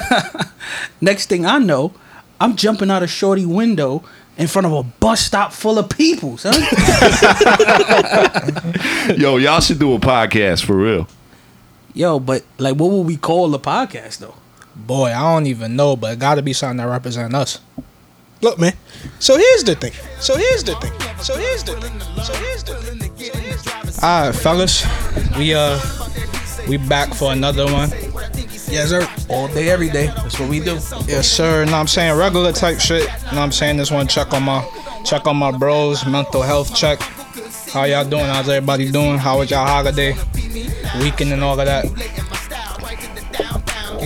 Next thing I know, I'm jumping out a shorty window in front of a bus stop full of people, son. Yo, y'all should do a podcast for real. Yo, but like, what would we call the podcast though? Boy, I don't even know, but it got to be something that represents us. Look, man. So here's the thing. So here's the thing. So here's the thing. So here's the thing. So here's the thing. All right, fellas, we uh, we back for another one. Yes, sir. All day, every day. That's what we do. Yes, sir. Know what I'm saying regular type shit. Know what I'm saying this one check on my check on my bros mental health check. How y'all doing? How's everybody doing? How was y'all holiday weekend and all of that?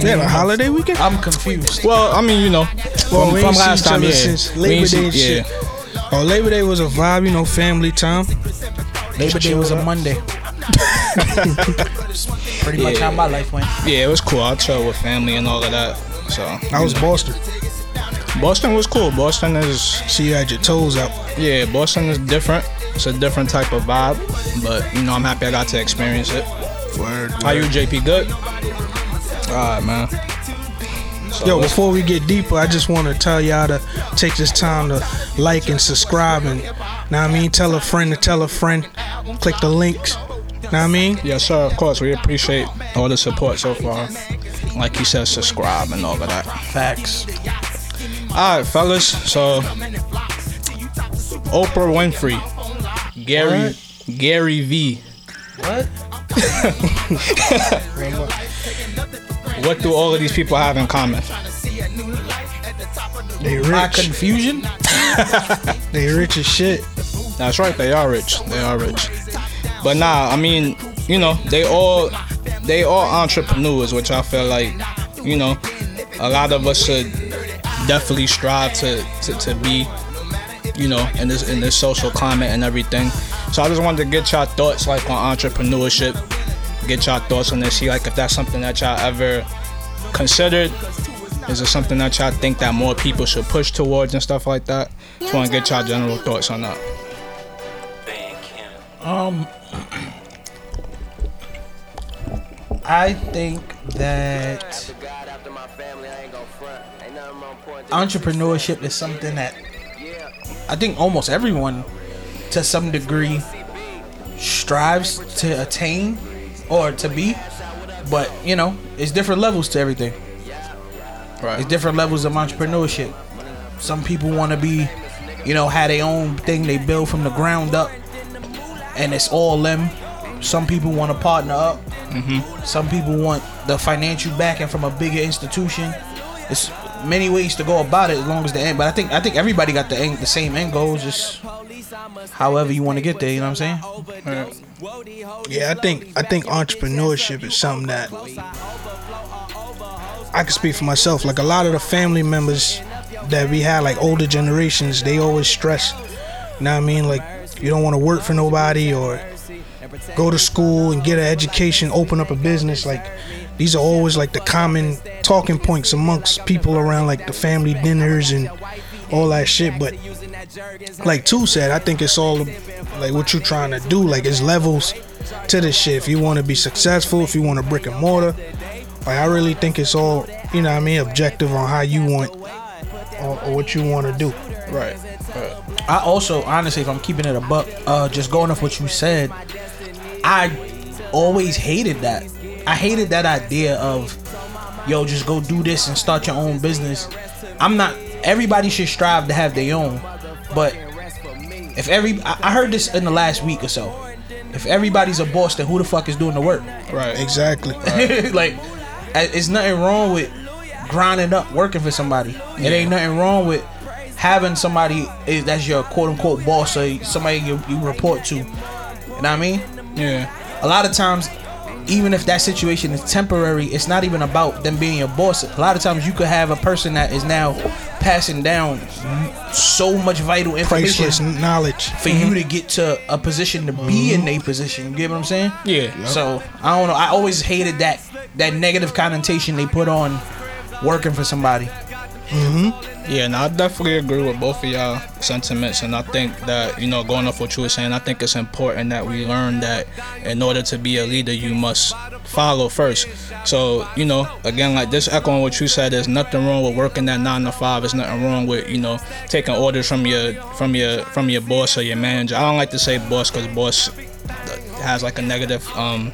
We have a holiday weekend? I'm confused. Well, I mean, you know, Well, from, we from last time, other yeah. since Labor Day and seen- shit. Oh, Labor Day was a vibe, you know, family time. Labor Day was a Monday. Pretty much how my life went. Yeah, it was cool. I traveled with family and all of that. So I was Boston. Boston was cool. Boston is See you had your toes out. yeah, Boston is different. It's a different type of vibe, but you know I'm happy I got to experience it. Word, How you, JP? Good. All right, man. So Yo, before we get deeper, I just want to tell y'all to take this time to like and subscribe and, now I mean, tell a friend to tell a friend. Click the links. Know what I mean? Yes, sir. Of course, we appreciate all the support so far. Like you said, subscribe and all of that. Facts. All right, fellas. So, Oprah Winfrey, Gary, Gary V. What? What do all of these people have in common? They rich. My confusion? They rich as shit. That's right. They are rich. They are rich. But nah, I mean, you know, they all they all entrepreneurs, which I feel like, you know, a lot of us should definitely strive to to, to be, you know, in this in this social climate and everything. So I just wanted to get y'all thoughts like on entrepreneurship, get y'all thoughts on this. See like if that's something that y'all ever considered. Is it something that y'all think that more people should push towards and stuff like that? Just want to get y'all general thoughts on that. Um, I think that entrepreneurship is something that I think almost everyone, to some degree, strives to attain or to be. But you know, it's different levels to everything. Right. It's different levels of entrepreneurship. Some people want to be, you know, have their own thing they build from the ground up, and it's all them. Some people want to partner up. Mm-hmm. Some people want the financial backing from a bigger institution. It's many ways to go about it as long as the end. But I think I think everybody got the end, the same end goals. Just however you want to get there. You know what I'm saying? Yeah, I think I think entrepreneurship is something that I can speak for myself. Like a lot of the family members that we had, like older generations, they always stress. You know what I mean? Like you don't want to work for nobody or go to school and get an education, open up a business. Like these are always like the common talking points amongst people around like the family dinners and all that shit. But like two said, I think it's all like what you're trying to do. Like it's levels to this shit. If you want to be successful, if you want a brick and mortar, like I really think it's all you know. what I mean, objective on how you want or, or what you want to do. Right. I also, honestly, if I'm keeping it a buck, uh, just going off what you said, I always hated that. I hated that idea of, yo, just go do this and start your own business. I'm not. Everybody should strive to have their own, but if every, I I heard this in the last week or so. If everybody's a boss, then who the fuck is doing the work? Right. Exactly. like, uh, it's nothing wrong with grinding up, working for somebody. It ain't nothing wrong with having somebody is that's your quote unquote boss or somebody you, you report to. You know what I mean? Yeah. A lot of times, even if that situation is temporary, it's not even about them being your boss. A lot of times, you could have a person that is now passing down so much vital information Priceless knowledge. for you mm-hmm. to get to a position to be in mm-hmm. a position. You get what I'm saying? Yeah. So I don't know. I always hated that that negative connotation they put on working for somebody. Yeah, and I definitely agree with both of y'all sentiments, and I think that you know, going off what you were saying, I think it's important that we learn that in order to be a leader, you must follow first. So you know, again, like this, echoing what you said, there's nothing wrong with working that nine to five. There's nothing wrong with you know taking orders from your from your from your boss or your manager. I don't like to say boss because boss has like a negative um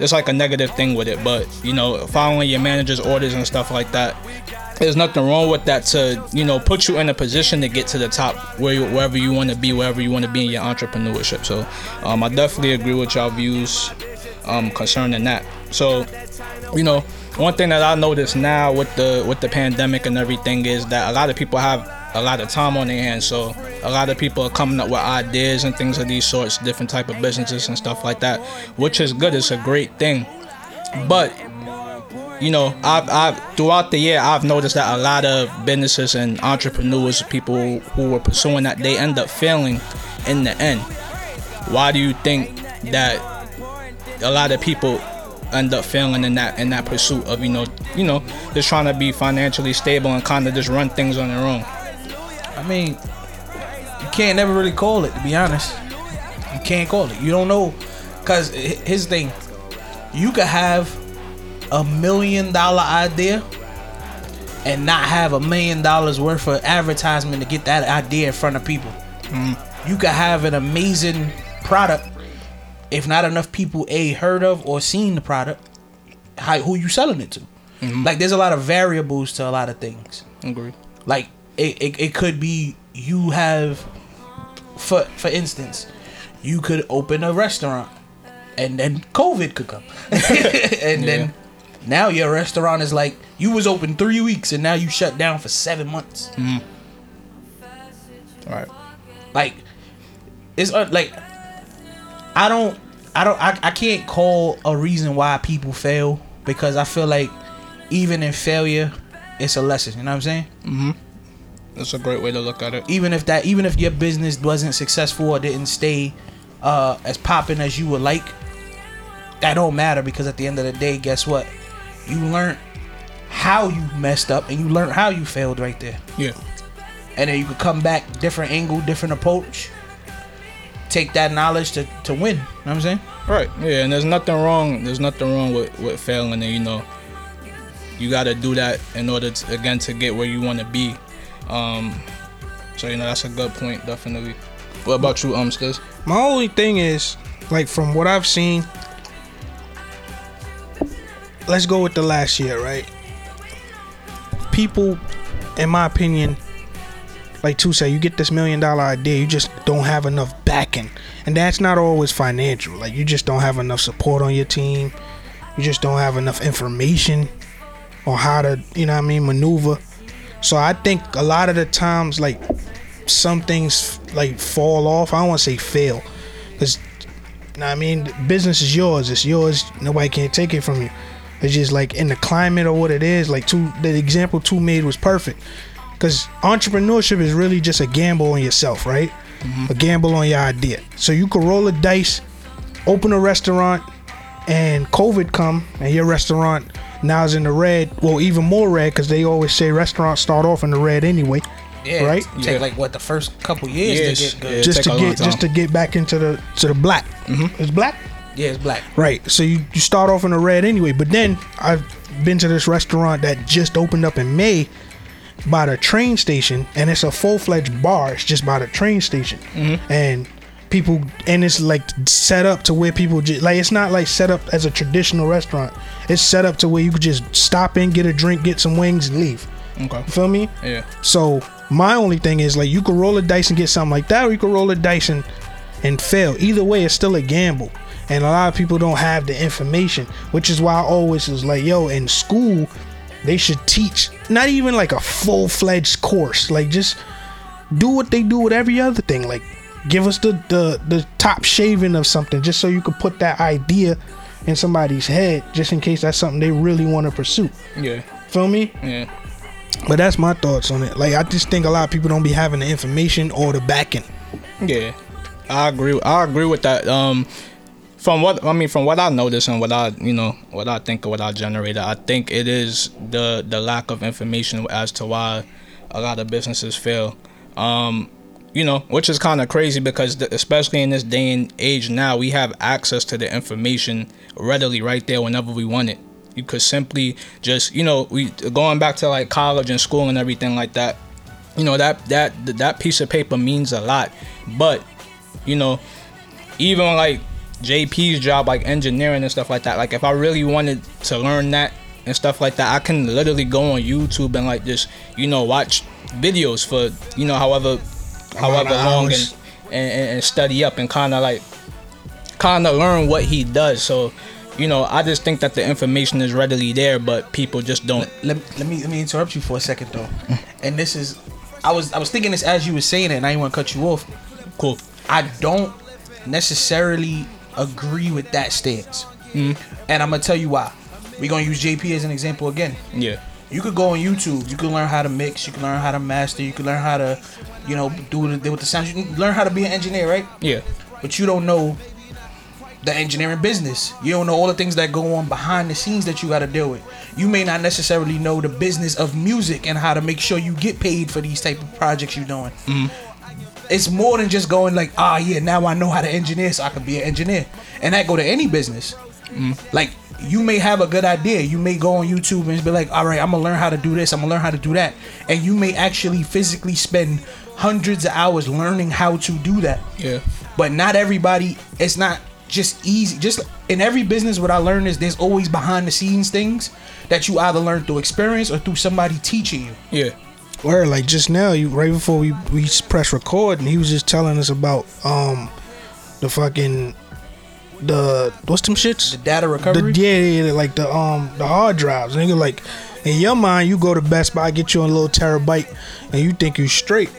it's like a negative thing with it but you know following your manager's orders and stuff like that there's nothing wrong with that to you know put you in a position to get to the top where you, wherever you want to be wherever you want to be in your entrepreneurship. So um, i definitely agree with y'all views um, concerning that. So you know one thing that i notice now with the with the pandemic and everything is that a lot of people have a lot of time on their hands. So a lot of people are coming up with ideas and things of these sorts different type of businesses and stuff like that which is good. It's a great thing. But you know I've, I've throughout the year i've noticed that a lot of businesses and entrepreneurs people who were pursuing that they end up failing in the end why do you think that a lot of people end up failing in that in that pursuit of you know you know just trying to be financially stable and kind of just run things on their own I mean, you can't never really call it. To be honest, you can't call it. You don't know, cause his thing, you could have a million dollar idea and not have a million dollars worth of advertisement to get that idea in front of people. Mm. You could have an amazing product if not enough people a heard of or seen the product. How who you selling it to? Mm-hmm. Like there's a lot of variables to a lot of things agree like it, it, it could be you have for for instance you could open a restaurant and then covid could come and then now your restaurant is like you was open three weeks and now you shut down for seven months. All right. Like it's uh, like i don't i don't I, I can't call a reason why people fail because i feel like even in failure it's a lesson you know what i'm saying? Mm-hmm. that's a great way to look at it. Even if that even if your business wasn't successful or didn't stay uh as popping as you would like that don't matter because at the end of the day guess what you learned how you messed up and you learned how you failed right there yeah and then you could come back different angle different approach take that knowledge to to win you know what i'm saying Right. Yeah, and there's nothing wrong. There's nothing wrong with with failing, and you know, you got to do that in order to again to get where you want to be. Um, so you know that's a good point, definitely. What about you, um, Stiz? My only thing is, like from what I've seen, let's go with the last year, right? People, in my opinion, like to say, you get this million dollar idea, you just don't have enough backing, and that's not always financial. Like you just don't have enough support on your team, you just don't have enough information on how to, you know, what I mean, maneuver. So I think a lot of the times, like some things like fall off. I don't want to say fail, because I mean, business is yours. It's yours. Nobody can take it from you. It's just like in the climate or what it is. Like two, the example two made was perfect. Because entrepreneurship is really just a gamble on yourself, right? Mm-hmm. A gamble on your idea. So you could roll a dice, open a restaurant, and COVID come, and your restaurant now is in the red. Well, even more red because they always say restaurants start off in the red anyway. yeah Right? take Yeah. like what the first couple years, Years. to get good Yeah. just to get just to get back into the to the black. Mm-hmm. It's black. Yeah it's black Right. So you, you start off in the red anyway. But then I've been to this restaurant that just opened up in May by the train station, and it's a full fledged bar. It's just by the train station, mm-hmm. and people and it's like set up to where people just like it's not like set up as a traditional restaurant. It's set up to where you could just stop in, get a drink, get some wings, and leave. Okay. You feel me? Yeah. So my only thing is like you could roll a dice and get something like that, or you could roll a dice and and fail. Either way, it's still a gamble. And a lot of people don't have the information, which is why I always was like, yo, in school, they should teach not even like a full fledged course. Like just do what they do with every other thing. Like give us the, the the top shaving of something just so you could put that idea in somebody's head just in case that's something they really want to pursue. Yeah. Feel me? Yeah. But that's my thoughts on it. Like I just think a lot of people don't be having the information or the backing. Yeah, I agree. I agree with that. Um, from what I mean, from what I notice and what I you know what I think of what I generated, I think it is the the lack of information as to why a lot of businesses fail. Um, you know, which is kind of crazy because the, especially in this day and age now, we have access to the information readily right there whenever we want it. You could simply just, you know, we going back to like college and school and everything like that. You know that that that piece of paper means a lot, but you know, even like JP's job, like engineering and stuff like that. Like if I really wanted to learn that and stuff like that, I can literally go on YouTube and like just you know watch videos for you know however however long and, and and study up and kind of like kind of learn what he does. So you know, I just think that the information is readily there, but people just don't. Let, let me let me interrupt you for a second though, and this is, I was I was thinking this as you were saying it, and I didn't want to cut you off. Cool. I don't necessarily agree with that stance, Mm-hmm. and I'm gonna tell you why. We're gonna use JP as an example again. Yeah. You could go on YouTube. You can learn how to mix. You can learn how to master. You can learn how to, you know, do the, with the sound. You can learn how to be an engineer, right? Yeah. But you don't know the engineering business. You don't know all the things that go on behind the scenes that you got to deal with. You may not necessarily know the business of music and how to make sure you get paid for these type of projects you're doing. It's more than just going like, ah, yeah, now I know how to engineer, so I can be an engineer, and that go to any business. Like you may have a good idea. You may go on YouTube and be like, all right, I'm gonna learn how to do this. I'm gonna learn how to do that, and you may actually physically spend hundreds of hours learning how to do that Yeah. but not everybody it's not just easy just in every business what i learned is there's always behind the scenes things that you either learn through experience or through somebody teaching you Yeah. Where like just now, you right before we we press record, and he was just telling us about um the fucking the what's them shits? the data The, recovery yeah, yeah, yeah, like the um the hard drives. Nigga, like in your mind, you go to Best Buy, get you a little terabyte, and you think you straight.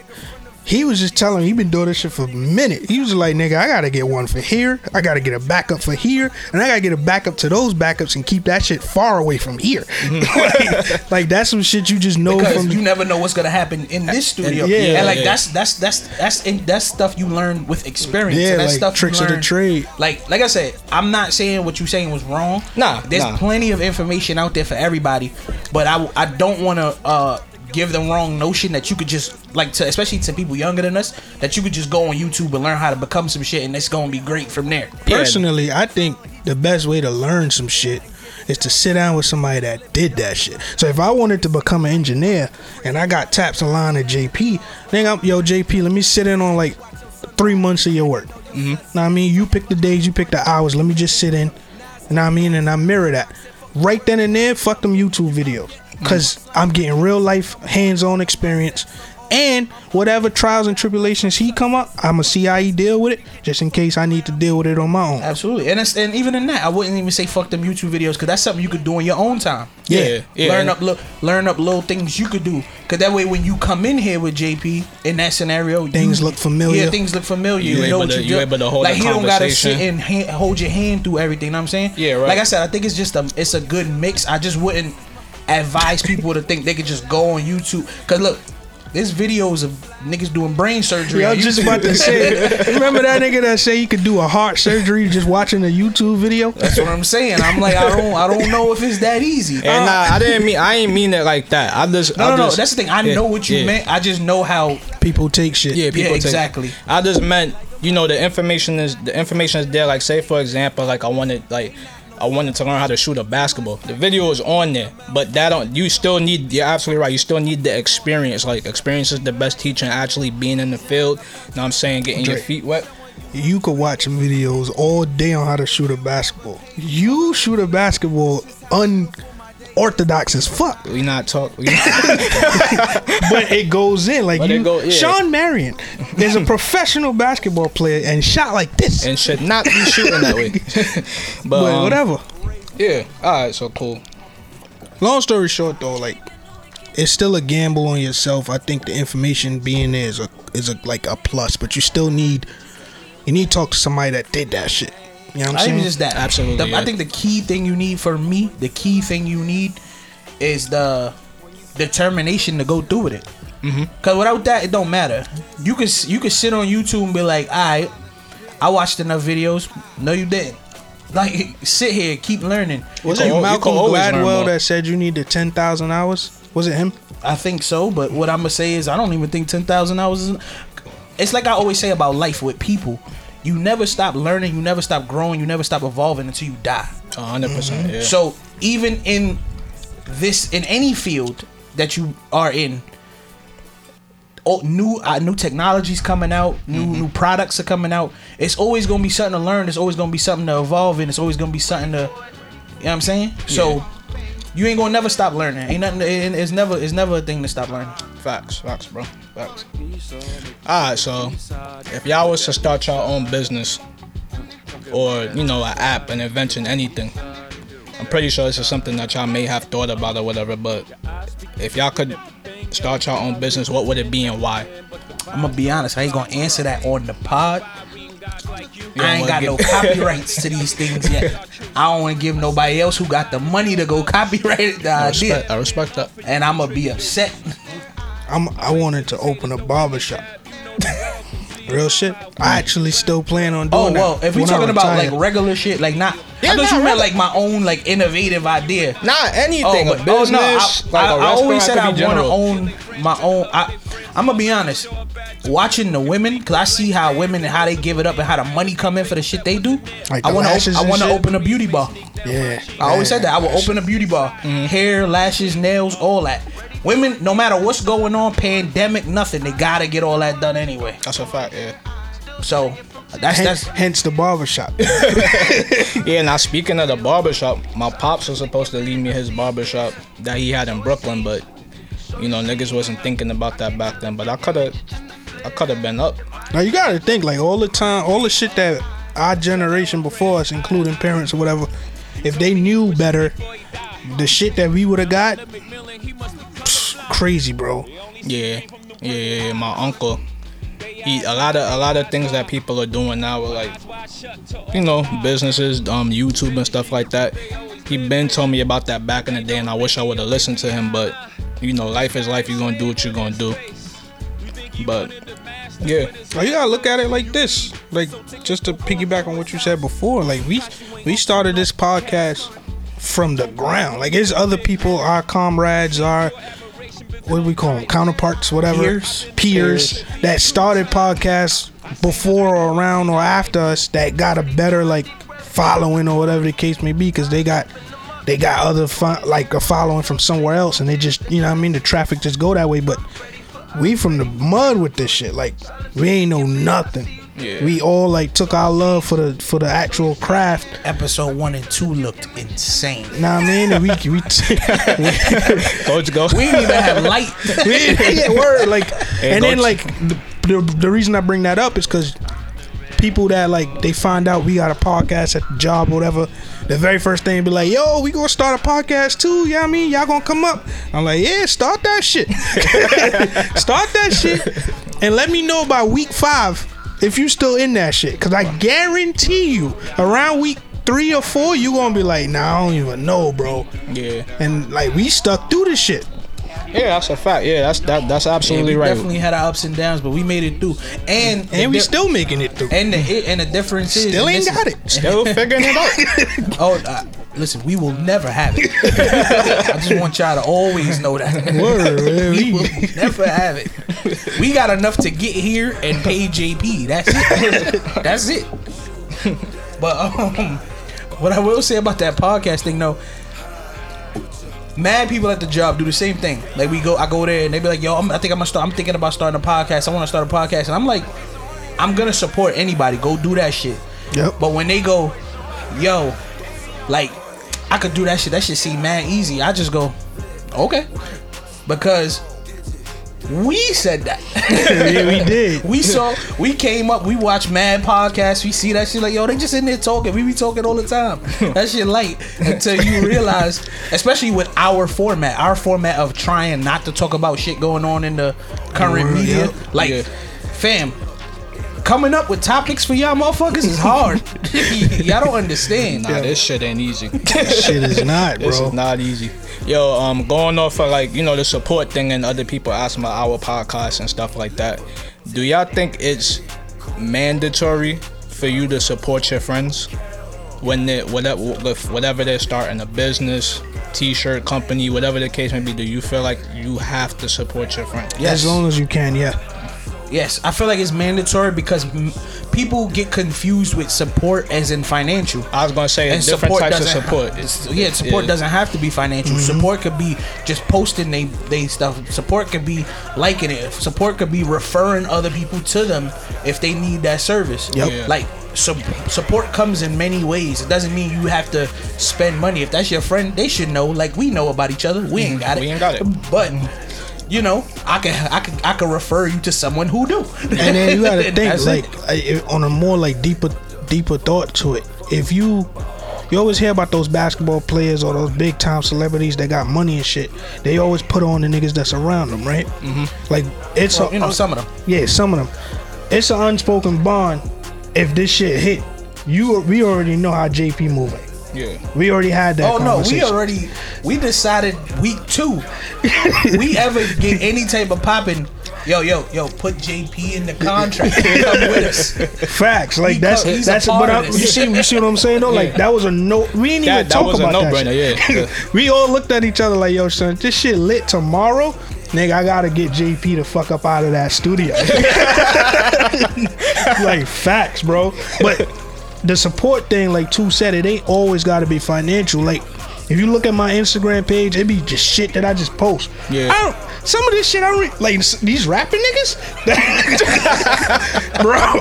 He was just telling me he been doing this shit for a minute. He was like, nigga, I gotta get one for here. I gotta get a backup for here, and I gotta get a backup to those backups and keep that shit far away from here. like, like, that's some shit you just know because from you never know what's gonna happen in this studio yeah, and like yeah. that's that's that's that's in, that's stuff you learn with experience Yeah, and that's like stuff you tricks of the trade. like like i said i'm not saying what you saying was wrong Nah, there's nah. plenty of information out there for everybody but i i don't want to uh give the wrong notion that you could just like to especially to people younger than us that you could just go on youtube and learn how to become some shit and it's gonna be great from there Personally, I think the best way to learn some shit is to sit down with somebody that did that shit. So if I wanted to become an engineer and I got taps a line at JP, then I'm yo JP, let me sit in on like three months of your work. Mm-hmm. Now I mean, you pick the days, you pick the hours. Let me just sit in. And I mean, and I mirror that right then and there. Fuck them YouTube videos because I'm getting real life hands-on experience. And whatever trials and tribulations he come up, I'ma see how he deal with it, just in case I need to deal with it on my own. Absolutely, and it's, and even in that, I wouldn't even say fuck them YouTube videos because that's something you could do in your own time. Yeah. Yeah. learn up, look, learn up little things you could do. Cause that way, when you come in here with JP in that scenario, Things you- look familiar. Yeah, things look familiar. You You, know able what to- you you do. able to hold like he don't gotta sit and hand, hold your hand through everything. You know what I'm saying? Yeah, right. Like I said, I think it's just a it's a good mix. I just wouldn't advise people to think they could just go on YouTube. Cause look. There's videos of niggas doing brain surgery. Yeah, I was just about to say. Remember that nigga that say he could do a heart surgery just watching a YouTube video? That's what I'm saying. I'm like, I don't, I don't know if it's that easy. And uh, nah, I didn't mean I ain't mean it like that. I just No, I no, no. That's the thing. I yeah, know what you yeah. meant. I just know how. People take shit. Yeah, people take- exactly. I just meant you know the information is the information is there. Like say for example, like I wanted like I wanted to learn how to shoot a basketball. The video is on there, but that don't. You still need. You're absolutely right. You still need the experience. Like experience is the best teacher. Actually being in the field. You know what I'm saying? Getting your feet wet. You could watch videos all day on how to shoot a basketball. You shoot a basketball unorthodox as fuck, We not talk. We but it goes in like But you. go- yeah. Shawn Marion is a professional basketball player and shot like this. and should not be shooting that way. but but um, whatever. Yeah. All right. So cool. Long story short, though, like it's still a gamble on yourself. I think the information being there is a is a like a plus, but you still need you need to talk to somebody that did that shit. You know what I'm Not saying? even just that. Absolutely, The- yeah. I think the key thing you need for me, the key thing you need, is the determination to go through with it. Mm-hmm. Cause without that, it don't matter. You can you could sit on YouTube and be like, "I, I watched enough videos." No, you didn't. Like sit here, keep learning. Was You it you Malcolm can always learn Gladwell that said you needed ten thousand hours? Was it him? I think so, but what I'm gonna say is I don't even think ten thousand hours is. It's like I always say about life with people. You never stop learning. You never stop growing. You never stop evolving until you die. A hundred percent. Yeah. So even in this, in any field that you are in, oh, new uh, new technologies coming out, new Mm-hmm. new products are coming out. It's always gonna be something to learn. It's always gonna be something to evolve in. It's always gonna be something to, you know what I'm saying? So you ain't gonna never stop learning. Ain't nothing. it- It's never. It's never a thing to stop learning. Facts, facts, bro. Facts. Alright, so if y'all was to start your own business or, you know, an app, an invention, anything, I'm pretty sure this is something that y'all may have thought about or whatever, but if y'all could start your own business, what would it be and why? I'm gonna be honest. I ain't gonna answer that on the pod. I ain't got no copyrights to these things yet. I don't want to give nobody else who got the money to go copyright the I idea, I respect that. and I'm gonna be upset. I'm I wanted to open a barber shop. Real shit. I actually still plan on doing that. Oh that. well, if we when I talking about like regular shit, like not. Yeah, I thought nah, you meant like my own like innovative idea. Not anything, Oh, a but business, oh no, I, like I, a I always said I restaurant, want want to own my own. I, I'm gonna be honest. Watching the women, cause I see how women and how they give it up and how the money come in for the shit they do. Like I want to. I want to open a beauty bar. yeah, I always said that I would open a beauty bar, mm-hmm. hair, lashes, nails, all that. Women, no matter what's going on, pandemic, nothing, they gotta get all that done anyway. That's a fact, yeah. So that's Hence, that's hence the barber shop. Yeah, now speaking of the barbershop, my pops was supposed to leave me his barbershop that he had in Brooklyn, but you know, niggas wasn't thinking about that back then. But I coulda I coulda been up. now you gotta think like all the time, all the shit that our generation before us, including parents or whatever, if they knew better, the shit that we would have got, psh, crazy, bro. Yeah, yeah, yeah. My uncle. He, a lot of a lot of things that people are doing now are like you know, businesses, um, YouTube and stuff like that. He been told me about that back in the day and I wish I would have listened to him, but you know, life is life, you're gonna do what you're gonna do. But yeah. Like, you gotta look at it like this. Like just to piggyback on what you said before. Like we we started this podcast from the ground. Like there's other people, our comrades, our what do we call them, counterparts, whatever, Peers. peers, that started podcasts before or around or after us that got a better like following or whatever the case may be because they got they got other fo- like a following from somewhere else and they just you know what I mean the traffic just go that way but we from the mud with this shit. Like we ain't know nothing. Yeah. We all like took our love for the for the actual craft. episode one and two looked insane. Know what I mean? And we we, Go go. We didn't even have light. we yeah, word like, and go then like the, the the reason I bring that up is because people that like they find out we got a podcast at the job or whatever. The very first thing be like, "Yo, we gonna start a podcast too." Yeah, I mean, y'all gonna come up. I'm like, "Yeah, start that shit. start that shit, and let me know by week five if you still in that shit. Cause I guarantee you, around week three or four, you gonna be like, "Nah, I don't even know, bro." Yeah. And like we stuck through this shit. Yeah, that's a fact. Yeah, that's that that's Yeah, absolutely we right. definitely had our ups and downs, but we made it through. And And we the- still making it through. and the hit and the difference is Still ain't got is- it. Still figuring it out. Oh, uh, listen, we will never have it. I just want y'all to always know that. Word, we will never have it. We got enough to get here and pay JP. That's it. That's it. But um, what I will say about that podcast thing, though, mad people at the job do the same thing. Like we go, I go there and they be like, "Yo, I'm, I think I'm gonna start. I'm thinking about starting a podcast. I want to start a podcast." And I'm like, "I'm gonna support anybody. Go do that shit." Yep. But when they go, "Yo, like, I could do that shit. That shit seem mad easy." I just go, "Okay," because we said that. yeah, we did. We saw, we came up, we watch mad podcasts, we see that shit like, yo, they just in there talking. We be talking all the time. That shit light until you realize, especially with our format, our format of trying not to talk about shit going on in the current media. Like, Yeah. fam, coming up with topics for y'all motherfuckers is hard. y'all don't understand. Nah, this shit ain't easy. This shit is not, This bro. is not easy. Yo, um, going off of like you know the support thing and other people asking about our podcast and stuff like that. Do y'all think it's mandatory for you to support your friends? when they whatever whatever they're starting a business, t-shirt company, whatever the case may be, do you feel like you have to support your friends? Yes. As long as you can, yeah. Yes, I feel like it's mandatory because m- people get confused with support as in financial. I was gonna say And different support types of doesn't- support. it's- yeah, support doesn't have to be financial. Mm-hmm. Support could be just posting they they stuff. Support could be liking it. Support could be referring other people to them if they need that service. Yep. Yeah. Like su- support comes in many ways. It doesn't mean you have to spend money. If that's your friend, they should know. Like we know about each other. We ain't mm-hmm. got it. We ain't got it. But mm-hmm. You know, I can I can I can refer you to someone who do. And then you gotta think That's it. like I- on a more like deeper deeper thought to it. If you you always hear about those basketball players or those big time celebrities that got money and shit. They always put on the niggas that's around them, right? Mm-hmm. Like it's Well, a, you know some of them. yeah, some of them. It's an unspoken bond. If this shit hit, you we already know how JP moving. Yeah. We already had that. Oh no, we already we decided week two. we ever get any type of popping. Yo, yo, yo, put JP in the contract. Come with us. Facts like He that's co- that's. part But I, you see, you see what I'm saying though? Like that was a no. We didn't even That, that talk was a about that. no-brainer. shit. Yeah. yeah. we all looked at each other like, yo, son, this shit lit tomorrow. Nigga, I gotta get JP to fuck up out of that studio. like facts, bro. But the support thing, like Two said, it ain't always gotta be financial. Like if you look at my Instagram page, it be just shit that I just post. Yeah. I don't, some of this shit I don't re- like these rapping niggas, bro,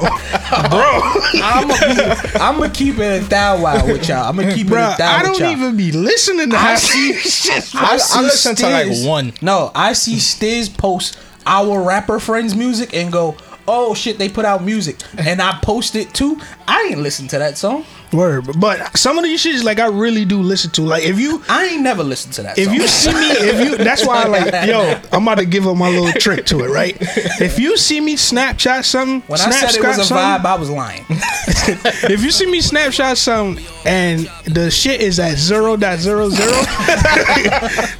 bro. I'm gonna I'm gonna keep it a thou wow with y'all. I'm gonna keep Bruh, it a thou I don't y'all. even be listening to I half see- these shit. I- I see listen to, like, one. No, I see Stiz post our rapper friends music and go, oh shit, they put out music, and I post it too. I ain't listen to that song. Word, but some of these shits like I really do listen to. Like if you I ain't never listened to that. If song. you see me, if you that's why I like yo, I'm about to give up my little trick to it, right? If you see me Snapchat something, when I said it was a something, vibe, I was lying. if you see me Snapchat something and the shit is at zero dot zero zero,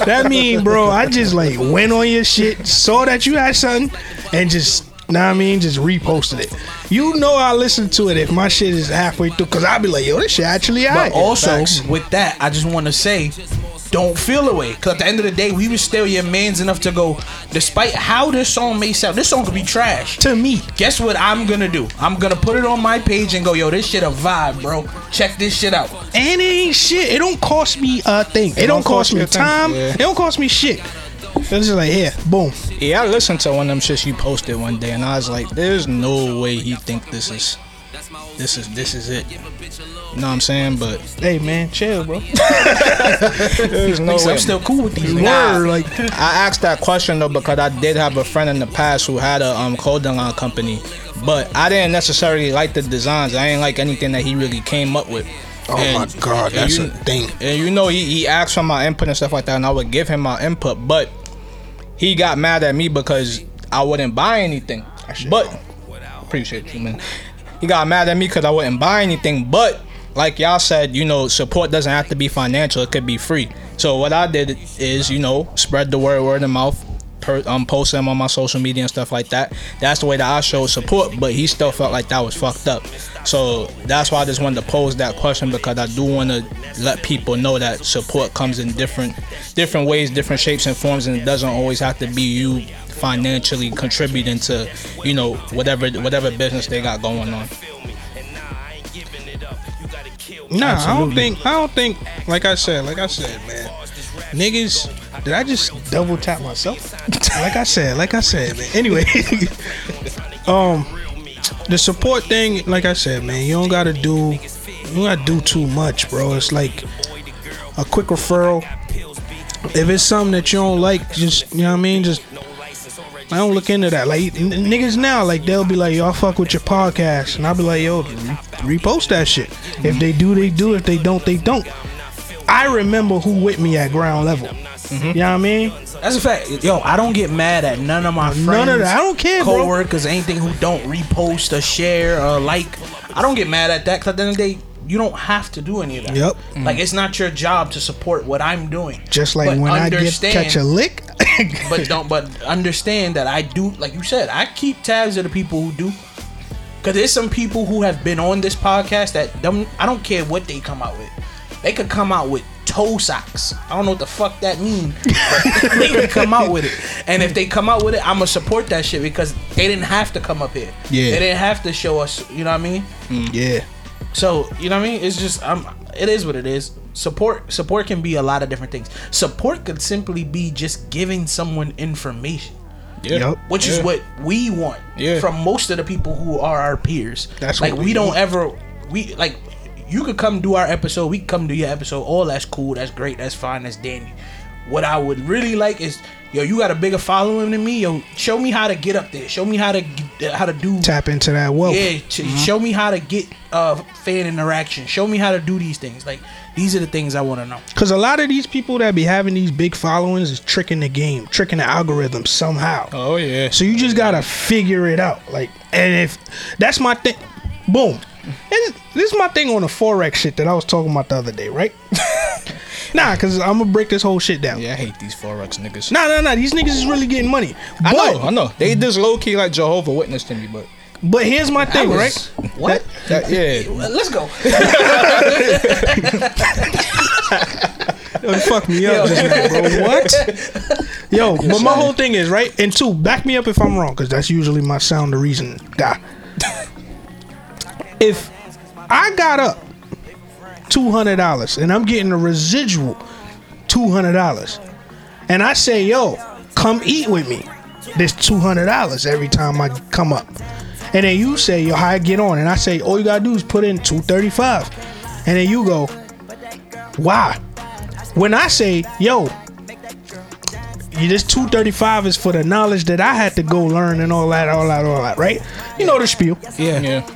that mean, bro, I just like went on your shit, saw that you had something, and just. Know what I mean? Just reposted it. You know I listen to it if my shit is halfway through, cause I'll be like, yo, this shit actually I. But alright. also Facts. with that, I just want to say, don't feel away. Cause at the end of the day, we was still your man's enough to go. Despite how this song may sound, this song could be trash. to me, Guess what I'm gonna do? I'm gonna put it on my page and go, yo, this shit a vibe, bro. Check this shit out. And it ain't shit. It don't cost me a thing. It, don't, don't cost cost me you a thing. time. Yeah. It don't cost me shit. It's just like, here, boom. Yeah, I listened to one of them shits you posted one day, and I was like, "There's no way he think this is, this is, this is it." You know what I'm saying? But Hey, man, chill, bro. there's no way. I'm still cool with these. Nah. Word, like, I asked that question though because I did have a friend in the past who had a um clothing line company, but I didn't necessarily like the designs. I didn't like anything that he really came up with. oh And- my god, that's you- a thing. And you know, he, he asked for my input and stuff like that, and I would give him my input, but he got mad at me because I wouldn't buy anything. But appreciate you, man. He got mad at me because I wouldn't buy anything. But like y'all said, you know, support doesn't have to be financial; it could be free. So what I did is, you know, spread the word, word of mouth. Per, um, post them on my social media and stuff like that. That's the way that I showed support, but he still felt like that was fucked up. So that's why I just wanted to pose that question because I do want to let people know that support comes in different, different ways, different shapes and forms, and it doesn't always have to be you financially contributing to, you know, whatever whatever business they got going on. Nah, I don't think. I don't think. Like I said, like I said, man, niggas. Did I just double tap myself? like I said, like I said, man. Anyway, um, the support thing, like I said, man, you don't gotta do. You don't gotta do too much, bro. It's like a quick referral. If it's something that you don't like, just you know what I mean. Just I don't look into that. Like n- niggas now, like they'll be like, "Yo, I fuck with your podcast," and I'll be like, "Yo, re- repost that shit." If they do, they do. If they don't, they don't. I remember who with me at ground level. Mm-hmm. You know what I mean? That's a fact. Yo, I don't get mad at none of my friends. None of that. I don't care, bro. Coworkers, anything who don't repost or share or like. I don't get mad at that because at the end of the day, you don't have to do any of that. Yep. Mm. Like it's not your job to support what I'm doing. Just like But when I get catch a lick. but don't. But understand that I do. Like you said, I keep tabs of the people who do. Cause there's some people who have been on this podcast that don't, I don't care what they come out with. They could come out with toe socks. I don't know what the fuck that mean. But they could come out with it. And if they come out with it, I'ma support that shit because they didn't have to come up here. Yeah. They didn't have to show us, you know what I mean? Yeah. So you know what I mean? It's just um, it is what it is. Support support can be a lot of different things. Support could simply be just giving someone information, Yeah. Yup. which is what we want Yeah. from most of the people who are our peers. That's like what we, we don't want. ever we like you could come do our episode, we come do your episode. All that's cool, that's great, that's fine, that's dandy. What I would really like is yo, you got a bigger following than me. Yo, show me how to get up there. Show me how to how to do Tap into that wealth. yeah, ch- show me how to get uh fan interaction. Show me how to do these things. Like these are the things I want to know. Cause a lot of these people that be having these big followings is tricking the game, tricking the algorithm somehow. Oh yeah. So you just gotta figure it out. Like, and if that's my thing, boom. And this is my thing on the forex shit that I was talking about the other day, right? nah, cause I'm gonna break this whole shit down. Yeah, I hate these forex niggas. Nah, nah, nah. These niggas is really getting money. I know, I know. They just low key like Jehovah Witness to me, but but here's my thing, That right? What? that, yeah. Let's go. Yo, you fucked me up just now, bro. What? Yo, but my whole thing is right. And two, back me up if I'm wrong, because that's usually my sound of reason guy. If I got up two hundred dollars and I'm getting a residual two hundred dollars, and I say, "Yo, come eat with me," This two hundred dollars every time I come up. And then you say, "Yo, how I get on?" And I say, "All you gotta do is put in two thirty five," and then you go, "Why?" when I say, yo, this 235 is for the knowledge that I had to go learn and all that, all that, all that, right? You know the spiel. Yeah. Yeah.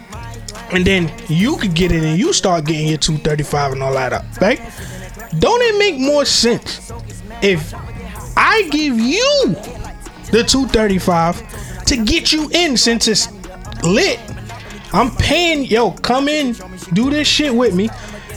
And then you could get it and you start getting your 235 and all that up, right? Don't it make more sense if I give you the 235 to get you in since it's lit? I'm paying, yo, come in, do this shit with me,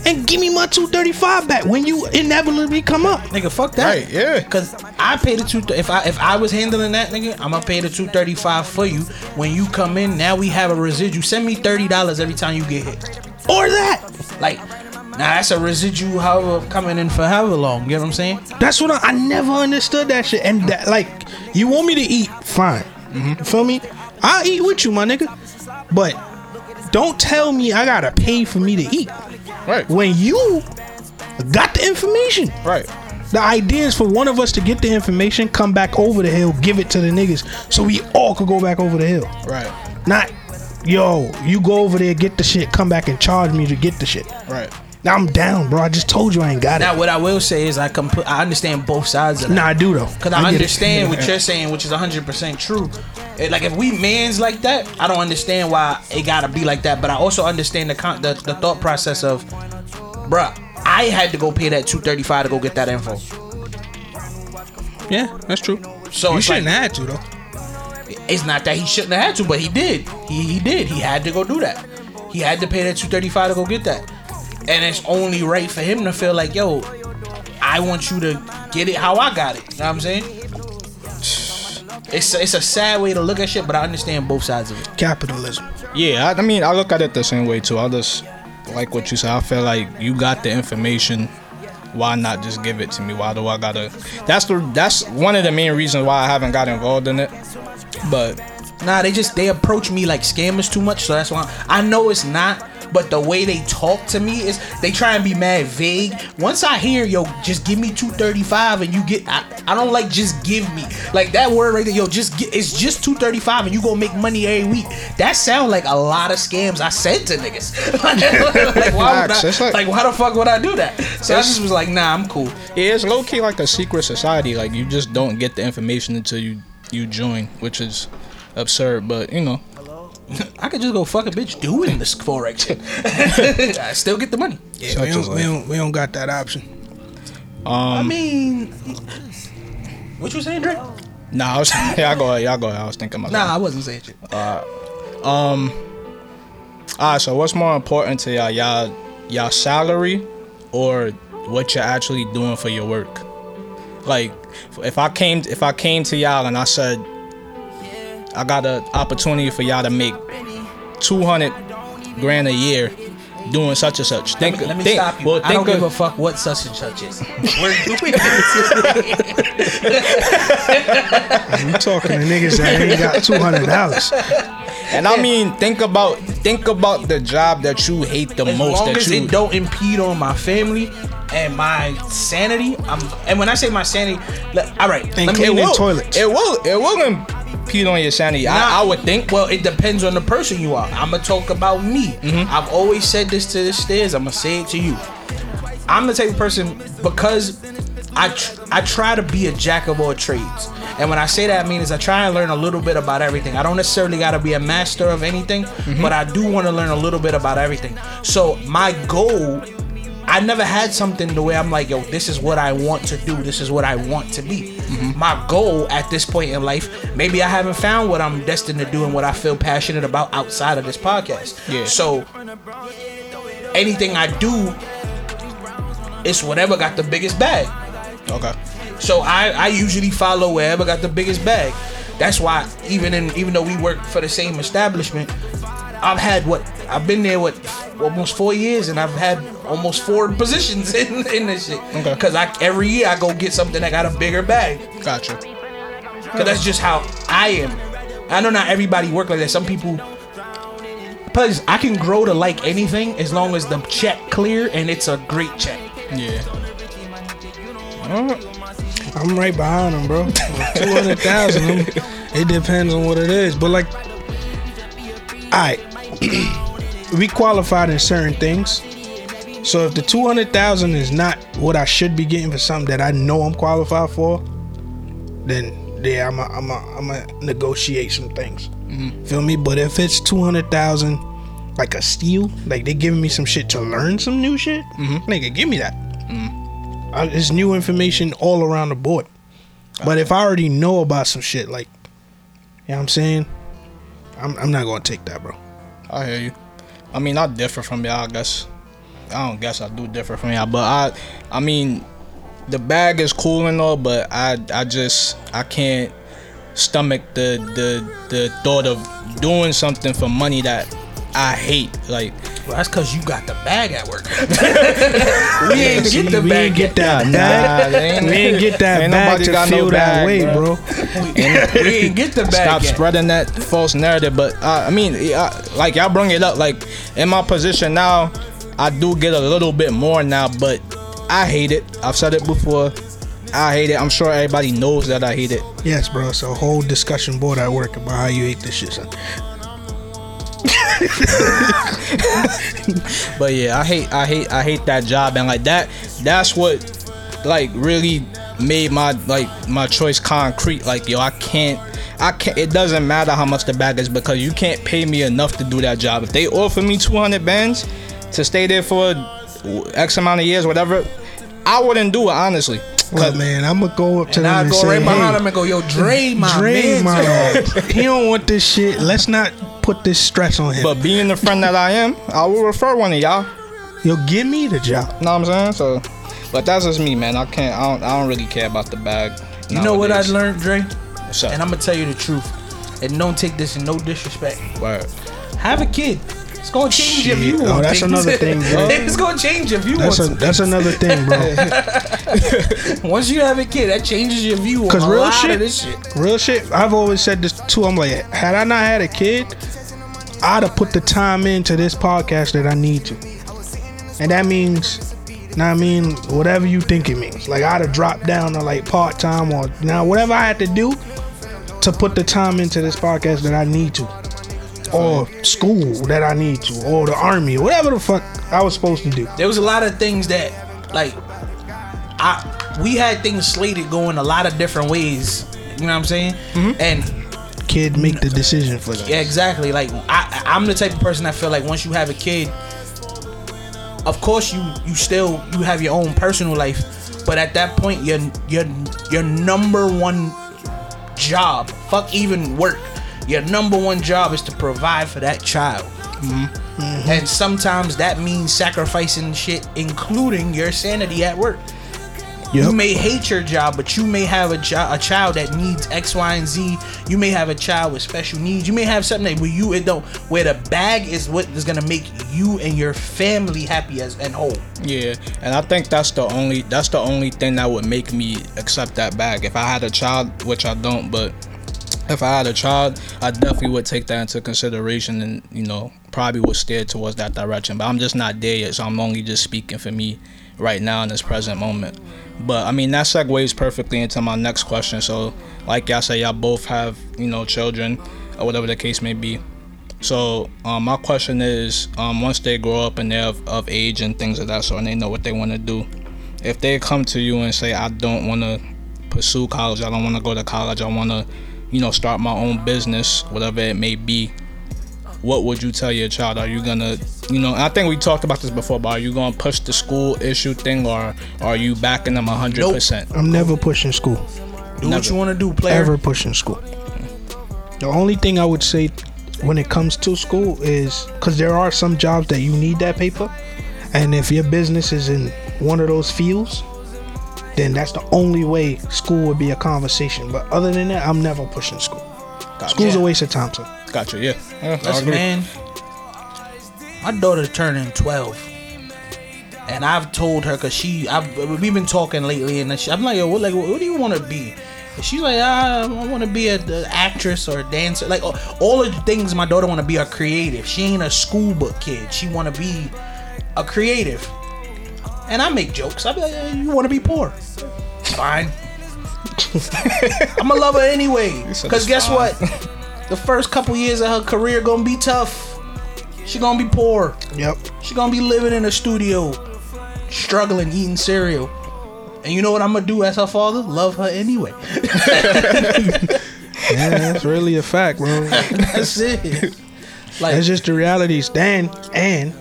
and give me my 235 back when you inevitably come up. Nigga, fuck that. Right, yeah. Cause I pay the two. If I if I was handling that, nigga, I'ma pay the two thirty five for you. When you come in, now we have a residual. Send me thirty dollars every time you get hit. Or that. Like, now that's a residual. However, coming in for however long. You know what I'm saying? That's what I, I never understood that shit. And that, like, you want me to eat, fine. Mm-hmm. You feel me? I'll eat with you, my nigga. But don't tell me I gotta pay for me to eat Right. when you got the information. Right. The idea is for one of us to get the information, come back over the hill, give it to the niggas, so we all could go back over the hill. Right. Not, yo, you go over there, get the shit, come back and charge me to get the shit. Right. Now I'm down, bro. I just told you I ain't got it. Now, what I will say is I compl- I understand both sides of that. Nah, I do though. Cause I, get it. understand what you're saying, which is 100 percent true. It- like if we mans like that, I don't understand why it gotta be like that. But I also understand the con- the, the thought process of, bruh, I had to go pay that 235 to go get that info. Yeah, that's true. So you shouldn't like, have had to though. it's not that he shouldn't have had to, but he did. He he did. He had to go do that. He had to pay that 235 to go get that. And it's only right for him to feel like, yo, I want you to get it how I got it. You know what I'm saying? It's it's a sad way to look at shit, but I understand both sides of it. Capitalism. Yeah, I, I mean, I look at it the same way too. I just like what you said. I feel like you got the information. Why not just give it to me? Why do I gotta? That's the that's one of the main reasons why I haven't got involved in it. But Nah, they just they approach me like scammers too much, so that's why I know it's not. But the way they talk to me is they try and be mad vague. Once I hear yo, just give me two thirty five and you get, I, I don't like just give me like that word right there. Yo, just get, it's just two thirty five and you gonna make money every week. That sound like a lot of scams I said to niggas. like, why would I, like, like- why the fuck would I do that? So I just was like, nah, I'm cool. yeah, it's low key like a secret society. Like you just don't get the information until you you join, which is absurd. But you know, I could just go fuck a bitch doing this forex shit. I still get the money. Yeah, Such we don't, we, don't, we don't got that option. I um, mean, what you saying, Drake? nah, I was y'all go ahead, y'all go. ahead. I was thinking myself. Nah, I wasn't saying shit. Alright, so what's more important to y'all, y'all, y'all salary, or what you're actually doing for your work? Like, if I came, if I came to y'all and I said, I got an opportunity for y'all to make two hundred grand a year doing such and such. Think, Let me think, stop you. Well, I think don't give of, a fuck what such and such is. We're doing it. You talking to niggas that ain't got two hundred dollars? and I mean, think about think about the job that you hate the as most. long that as you it don't impede on my family and my sanity. I'm, and when I say my sanity, le- all right, And let me- cleaning it will, toilets. It will. It will impede on your sanity. I, I would think. Well, it depends on the person you are. I'm gonna talk about me. Mm-hmm. I've always said this to the stairs. I'm gonna say it to you. I'm the type of person because I tr- I try to be a jack of all trades. And when I say that, I mean is I try and learn a little bit about everything. I don't necessarily got to be a master of anything, Mm-hmm. but I do want to learn a little bit about everything. So my goal, I never had something the way I'm like, yo, this is what I want to do. This is what I want to be. My goal at this point in life, maybe I haven't found what I'm destined to do and what I feel passionate about outside of this podcast. Yeah. So anything I do, it's whatever got the biggest bag. okay. So I, I usually follow wherever got the biggest bag. That's why even in even though we work for the same establishment, I've had what I've been there what almost four years and I've had almost four positions in, in this shit. Okay. Cause I every year I go get something that got a bigger bag. Gotcha. Cause that's just how I am. I know not everybody work like that. Some people Plus, I can grow to like anything as long as the check clear and it's a great check. Yeah. I'm right behind them, bro. Two hundred thousand. It depends on what it is, but like, I we qualified in certain things. So if the two hundred thousand is not what I should be getting for something that I know I'm qualified for, then yeah, I'm a, I'm a, I'm a negotiate some things. Feel me? But if it's two hundred thousand, like a steal, like they giving me some shit to learn some new shit, nigga, give me that. Uh, it's new information all around the board. But if I already know about some shit, like, you know what I'm saying? I'm, I'm not gonna take that, bro. I hear you. I mean, I differ from y'all. I guess I don't guess I do differ from y'all, but I, I mean, the bag is cool and all, but I, I just, I can't stomach the, the, the thought of doing something for money that I hate. Like, Well, that's cause you got the bag at work. we ain't See, get the bag. we bag ain't get that Nah, ain't- we ain't get that ain't bag nobody to got no feel that bag, way, bro. bro. we ain't get the bag stop yet. spreading that false narrative. But uh, I mean, yeah, like y'all bring it up. Like in my position now, I do get a little bit more now, but I hate it. I've said it before. I hate it. I'm sure everybody knows that I hate it. Yes, bro. It's a whole discussion board at work about how you hate this shit, son. But yeah, I hate, I hate, I hate that job, and like that, that's what, like, really made my like my choice concrete. Like, yo, I can't, I can't. It doesn't matter how much the bag is because you can't pay me enough to do that job. If they offer me 200 bands to stay there for X amount of years, whatever, I wouldn't do it honestly. Well, man, I'm gonna go up to And them I and go say, right behind hey, him and go, yo, Dre, my Dre, man. my man. he don't want this shit. Let's not put this stress on him. But being the friend that I am, I will refer one of y'all. Yo, give me the job. Know what I'm saying? So, but that's just me, man. I can't. I don't. I don't really care about the bag. You know what I learned, Dre? What's up? And I'm gonna tell you the truth. And don't take this in no disrespect. Word. Have a kid. It's gonna change your Shit. view Oh, on that's things. another thing, bro. it's gonna change your view That's on a that's another thing, bro. Once you have a kid, that changes your view on Cause real shit, shit. real shit. I've always said this too. I'm like, had I not had a kid, I'd have put the time into this podcast that I need to, and that means, what I mean, whatever you think it means. Like I'd have dropped down to like part time or now whatever I had to do to put the time into this podcast that I need to, or school that I need to, or the army, whatever the fuck I was supposed to do. There was a lot of things that, like, I we had things slated going a lot of different ways. You know what I'm saying? Mm-hmm. And Kid, make the decision for them. Yeah, exactly. Like I, I'm the type of person that feel like once you have a kid, of course you you still you have your own personal life, but at that point your your your number one job, fuck even work, your number one job is to provide for that child. Mm-hmm. And sometimes that means sacrificing shit, including your sanity at work. You may hate your job, but you may have a, jo- a child that needs X, Y, and Z. You may have a child with special needs. You may have something that where you it don't where the bag is what is gonna make you and your family happy as and whole. Yeah, and I think that's the only that's the only thing that would make me accept that bag. If I had a child, which I don't, but if I had a child, I definitely would take that into consideration and you know probably would steer towards that direction. But I'm just not there yet, so I'm only just speaking for me right now in this present moment. But I mean that segues perfectly into my next question. So like y'all say, y'all both have you know children or whatever the case may be. So um, my question is, um, once they grow up and they're of, of age and things of that sort, and they know what they want to do, if they come to you and say, "I don't want to pursue college. I don't want to go to college. I want to, you know, start my own business, whatever it may be," what would you tell your child? Are you gonna, you know, I think we talked about this before, but are you gonna push the school issue thing, or are you backing them hundred percent? I'm never pushing school. Do what you want to do, player. Ever pushing school. The only thing I would say when it comes to school is because there are some jobs that you need that paper, and if your business is in one of those fields, then that's the only way school would be a conversation. But other than that, I'm never pushing school. School's a Yeah. waste of time, son. Gotcha. Yeah. yeah Listen, man, my daughter's turning 12. And I've told her because she, I've, we've been talking lately, and she, I'm like, yo, what, like, what do you want to be? And she's like, ah, I want to be a, a actress or a dancer. Like all, all the things my daughter want to be are creative. She ain't a school book kid. She want to be a creative. And I make jokes. I be like, "Eh, you want to be poor? Fine. I'm gonna love her anyway. Cause guess what? The first couple years of her career gonna be tough. She gonna be poor. Yep. She gonna be living in a studio, struggling, eating cereal. And you know what I'm gonna do as her father? Love her anyway. Yeah, that's really a fact, bro. That's it. Like That's just the reality. Then, and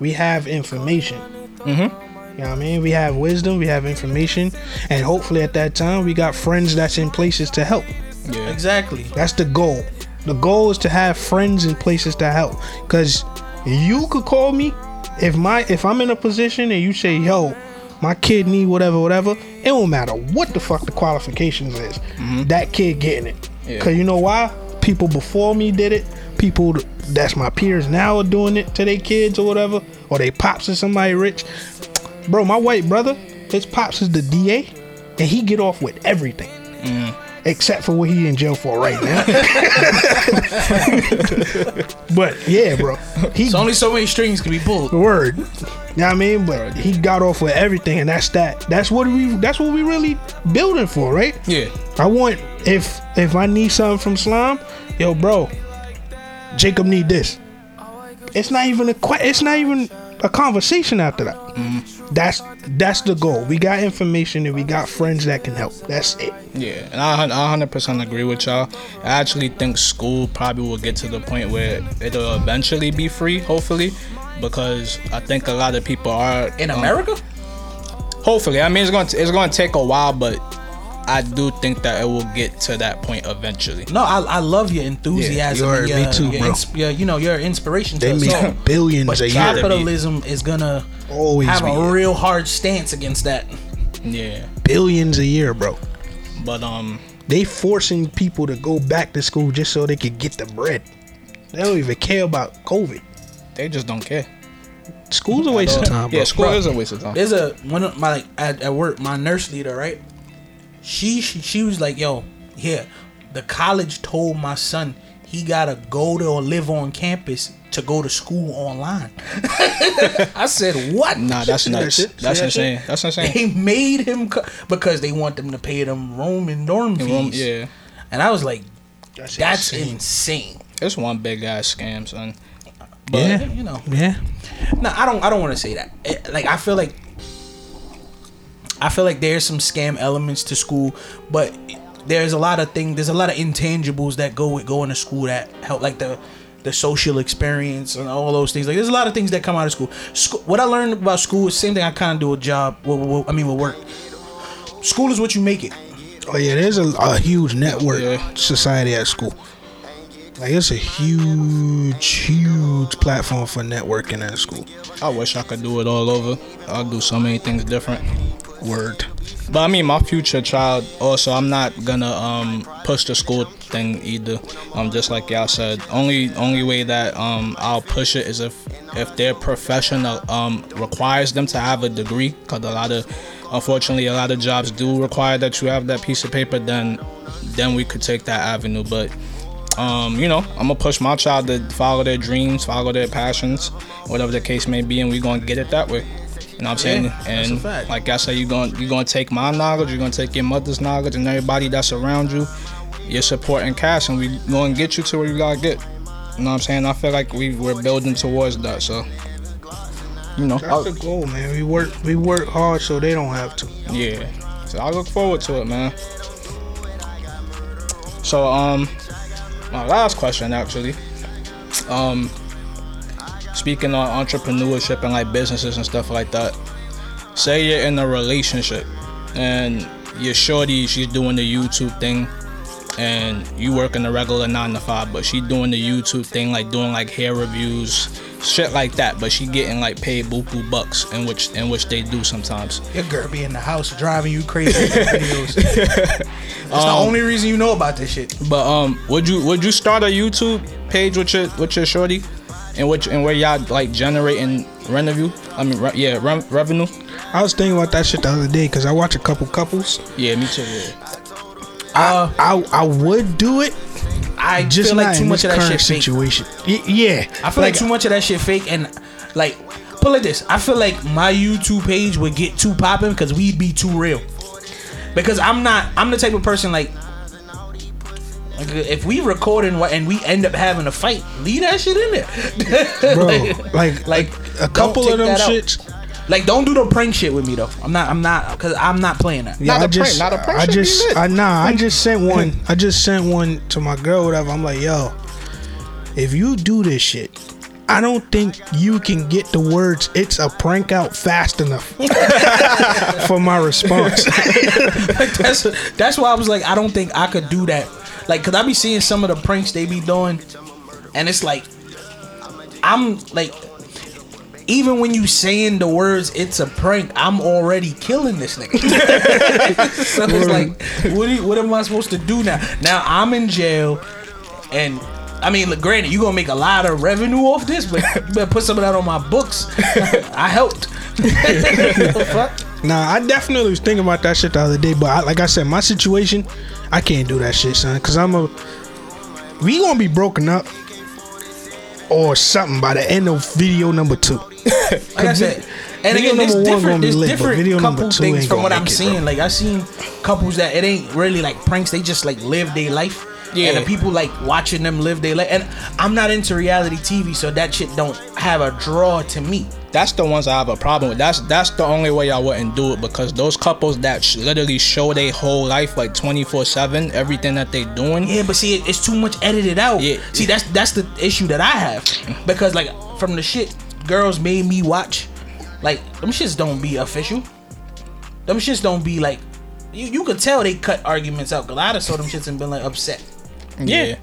we have information. Mm-hmm. You know what I mean? We have wisdom, we have information, and hopefully at that time we got friends that's in places to help. Yeah. exactly. That's the goal. The goal is to have friends in places to help. Cause you could call me if my if I'm in a position and you say, yo, my kid need whatever, whatever, it won't matter what the fuck the qualifications is. Mm-hmm. That kid getting it. Yeah. Cause you know why? People before me did it. People that's my peers now are doing it to their kids or whatever. Or they pops is somebody rich. Bro, my white brother, his pops is the DA, and he get off with everything. Mm. Except for what he in jail for right now. but yeah, bro. He It's only so many strings can be pulled. word. You know what I mean? But he got off with everything and that's that. That's what we that's what we really building for, right? Yeah. I want if if I need something from Slime, yo, bro, Jacob need this. It's not even a it's not even a conversation after that. That's that's the goal. We got information and we got friends that can help. That's it. Yeah, and I, I 100% agree with y'all. I actually think school probably will get to the point where it'll eventually be free, hopefully, because I think a lot of people are In um, America? hopefully, I mean it's going to it's going to take a while, but I do think that it will get to that point eventually. No, I, I love your enthusiasm. you heard and me too, your bro. ins- your, you know, your inspiration They to us make all. billions But a year. capitalism is gonna Always have be a it. real hard stance against that. Yeah, Billions a year, bro. but um, They forcing people to go back to school just so they could get the bread. They don't even care about COVID. they just don't care. School's a waste of time, bro. Yeah, school Bro. is a waste of time. There's a one of my like at, at work, my nurse leader, right? She, she she was like, "Yo, here, the college told my son he gotta go to or live on campus to go to school online." I said, "What?" Nah, that's See that nuts. shit? See That's that insane. That's insane. They made him co- because they want them to pay them room and dorm fees. Room- yeah, And I was like, That's, "That's insane. insane." it's one big ass scam, son. But Yeah. you know, Yeah. No, I don't. I don't want to say that. It- like I feel like I feel like there's some scam elements to school, but there's a lot of things. There's a lot of intangibles that go with going to school that help, like the the social experience and all those things. Like there's a lot of things that come out of school. School what I learned about school is same thing I kind of do a job. Well, well, I mean, with work. School is what you make it. Oh yeah, there's a, a huge network Yeah. society at school. Like it's a huge, huge platform for networking at school. I wish I could do it all over. I'll do so many things different. Word. But I mean, my future child. Also, I'm not gonna um push the school thing either. Um, just like y'all said, only only way that um I'll push it is if if their profession um requires them to have a degree. Cause a lot of, unfortunately, a lot of jobs do require that you have that piece of paper. Then, then we could take that avenue. But um, you know, I'm gonna push my child to follow their dreams, follow their passions, whatever the case may be, and we're gonna get it that way. You know what I'm saying? Yeah, and like I said, you're gonna you're gonna take my knowledge, you're gonna take your mother's knowledge, and everybody that's around you, your support and cash, and we gonna get you to where you gotta get. You know what I'm saying? I feel like we we're building towards that. So, you know, That's the goal, man. We work we work hard so they don't have to. yeah. So I look forward to it, man. So um, my last question actually, um, speaking on entrepreneurship and like businesses and stuff like that. Say you're in a relationship and your shorty, she's doing the YouTube thing, and you work in a regular nine to five, but she doing the YouTube thing, like doing like hair reviews, shit like that. But she getting like paid buku bucks, in which in which they do sometimes. Your girl be in the house driving you crazy with videos. That's the only reason you know about this shit. But um, would you would you start a YouTube page with your with your shorty, and which and where y'all like generating revenue? I mean, re- yeah, re- revenue. I was thinking about that shit the other day because I watch a couple couples. Yeah, me too. Yeah. Uh, I I would do it, I just feel like too much of that shit fake. situation. Y- yeah, I feel like, too much of that shit fake and like put it this. I feel like my YouTube page would get too popping because we'd be too real. Because I'm not. I'm the type of person like. Like, If we recording what and we end up having a fight, leave that shit in there, bro. like, like like a don't couple of them shits. Like, don't do the prank shit with me though. I'm not. I'm not because I'm not playing that. Yeah, Not I a prank, just, not a prank I should be just, lit. I nah, I just sent one. I just sent one to my girl. Whatever. I'm like, yo, if you do this shit, I don't think you can get the words "it's a prank" out fast enough for my response. That's that's why I was like, I don't think I could do that. Like, cause I be seeing some of the pranks they be doing, and it's like, I'm like, even when you saying the words "it's a prank," I'm already killing this nigga. so it's like, what do you, what am I supposed to do now? Now I'm in jail, and. I mean, look, granted, you gonna make a lot of revenue off this, but you better put some of that on my books. I helped. Fuck. Nah, I definitely was thinking about that shit the other day, but I, like I said, my situation, I can't do that shit, son. Cause I'm a, we gonna be broken up or something by the end of video number two. like I said, and Video again, there's number one different, gonna be there's lit, but different video number couple two things ain't from gonna what I'm it, seeing. bro. Like I seen couples that it ain't really like pranks; they just like live their life. Yeah. and the people like watching them live their life. And I'm not into reality TV, so that shit don't have a draw to me. That's the ones I have a problem with. That's that's the only way I wouldn't do it because those couples that sh- literally show their whole life like 24 seven, everything that they doing. Yeah, but see, it's too much edited out. Yeah. See, that's that's the issue that I have because like from the shit girls made me watch, like them shits don't be official. Them shits don't be like. You, you could tell they cut arguments out. Cause I done saw them shits and been like upset. Yeah.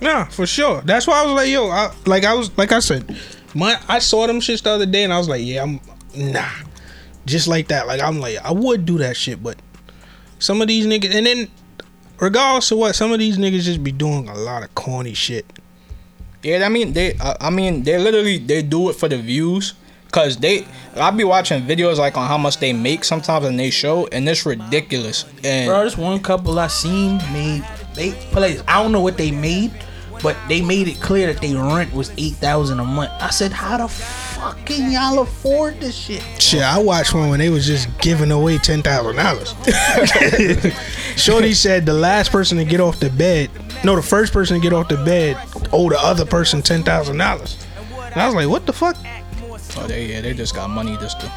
Nah, for sure. That's why I was like, yo, I, like I was, like I said, my I saw them shits the other day, and I was like, yeah, I'm nah, just like that. Like I'm like, I would do that shit, but some of these niggas, and then regardless of what, some of these niggas just be doing a lot of corny shit. Yeah, I mean they. I I mean they literally they do it for the views, cause they. I be watching videos like on how much they make sometimes, and they show, and it's ridiculous. And Bro, this one couple I seen made they play. I don't know what they made, but they made it clear that they rent was eight thousand a month. I said, how the fuck can y'all afford this shit? Shit, I watched one when they was just giving away ten thousand dollars. Shorty said the last person to get off the bed, no, the first person to get off the bed, owe the other person ten thousand dollars. And I was like, what the fuck? oh, they yeah they just got money just to.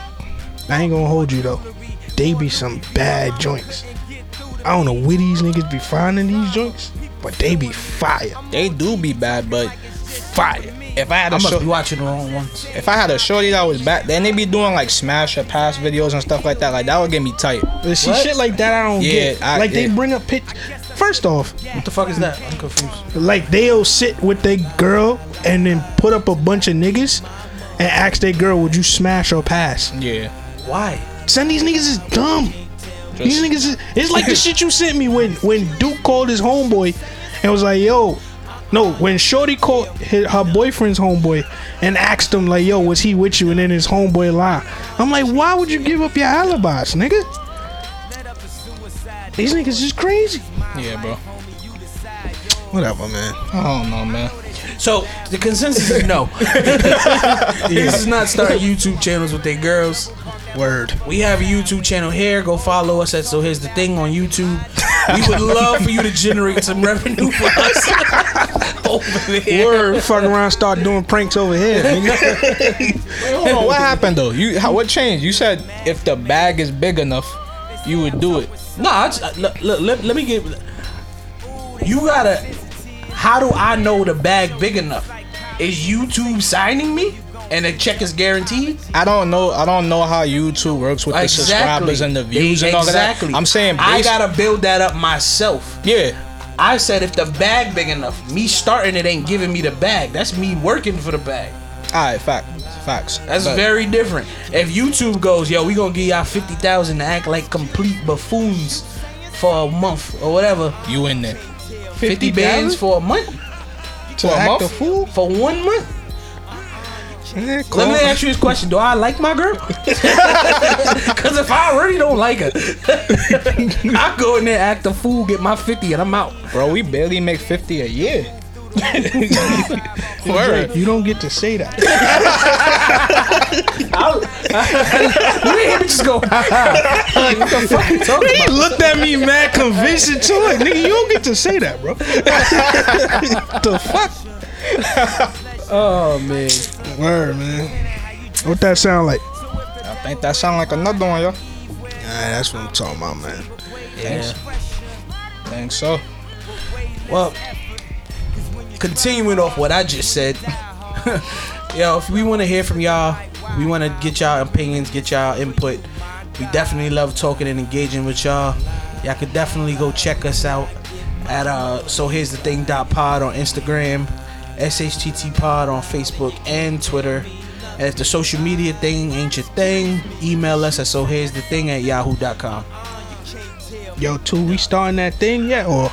I ain't gonna hold you though. They be some bad joints. I don't know where these niggas be finding these joints, but they be fire. They do be bad, but Fire. if I had a I must show, be watching the wrong ones. if I had a shorty that was back, then they be doing like smash or pass videos and stuff like that. Like that would get me tight. But see, shit like that I don't Yeah, get. I- like they bring up pitch. First off, What the fuck is that? I'm confused. like they'll sit with their girl and then put up a bunch of niggas and ask their girl, "Would you smash or pass?" Yeah. Why? Son, these niggas is dumb. These niggas it's like the shit you sent me when when Duke called his homeboy and was like, yo. No, when Shorty called his, her boyfriend's homeboy and asked him like, "Yo, was he with you?" and then his homeboy lied. I'm like, why would you give up your alibis, nigga? These niggas is crazy. Yeah, bro. Whatever, man. I don't know, man. So the consensus is no. This is not starting YouTube channels with their girls. Word. We have a YouTube channel here. Go follow us at So Here's the Thing on YouTube. We would love for you to generate some revenue for us over there. Word. Fuck around, start doing pranks over here. Wait, hold on. What happened though? You how, what changed? You said if the bag is big enough, you would do it. No, I just, look, look, let, let me get. You gotta. How do I know the bag big enough? Is YouTube signing me and the check is guaranteed? I don't know. I don't know how YouTube works with the subscribers and the views and all exactly. that. I'm saying, I gotta build that up myself. Yeah, I said if the bag big enough, me starting it ain't giving me the bag. That's me working for the bag. all right, fact, facts. That's But- very different. If YouTube goes, yo, we gonna give y'all fifty thousand to act like complete buffoons for a month or whatever, you in there. fifty bands for a month, To To a month? a fool? for one month. Yeah, Let me ask you this question: Do I like my girl? Because if I already don't like her, I go in there act a fool, get my fifty, and I'm out. Bro, we barely make 50 a year. Word. You don't get to say that. You ain't hear me just go. like, what the fuck you talking He about? looked at me mad convincing too. Like, nigga, you don't get to say that, bro. the fuck? Oh man. Word, man. What that sound like? I think that sound like another one, yo. Nah, that's what I'm talking about, man. Yeah. Think so. Well, continuing off what I just said, yo, if we want to hear from y'all, we want to get y'all opinions, get y'all input. We definitely love talking and engaging with y'all. Y'all could definitely go check us out at uh so here's the thing dot pod on Instagram, SHTT pod on Facebook and Twitter. And if the social media thing ain't your thing, email us at so here's the thing at yahoo.com. Yo, two, we starting that thing yet? Or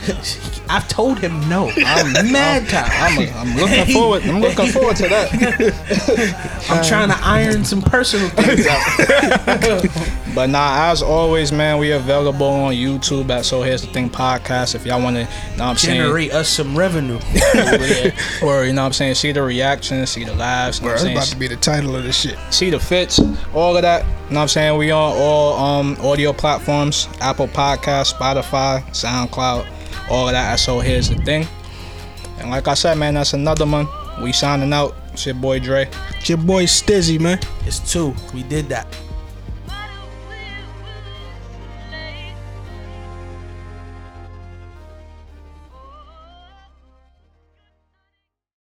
I've told him no. I'm mad time. I'm, I'm looking forward. I'm looking forward to that. I'm trying to iron some personal things out. But nah, as always, man, we available on YouTube at So Here's the Thing podcast. If y'all want to, know I'm saying, Generate us some revenue. or you know what I'm saying, see the reactions, see the lives, you know Bro, I'm that's saying, about to be the title of this shit. see the fits, all of that. You know what I'm saying? We on all um audio platforms, Apple Podcast, Spotify, SoundCloud, all of that. So here's the thing. And like I said, man, that's another one. We signing out. It's your boy Dre. It's your boy Stizzy, man. It's two. We did that.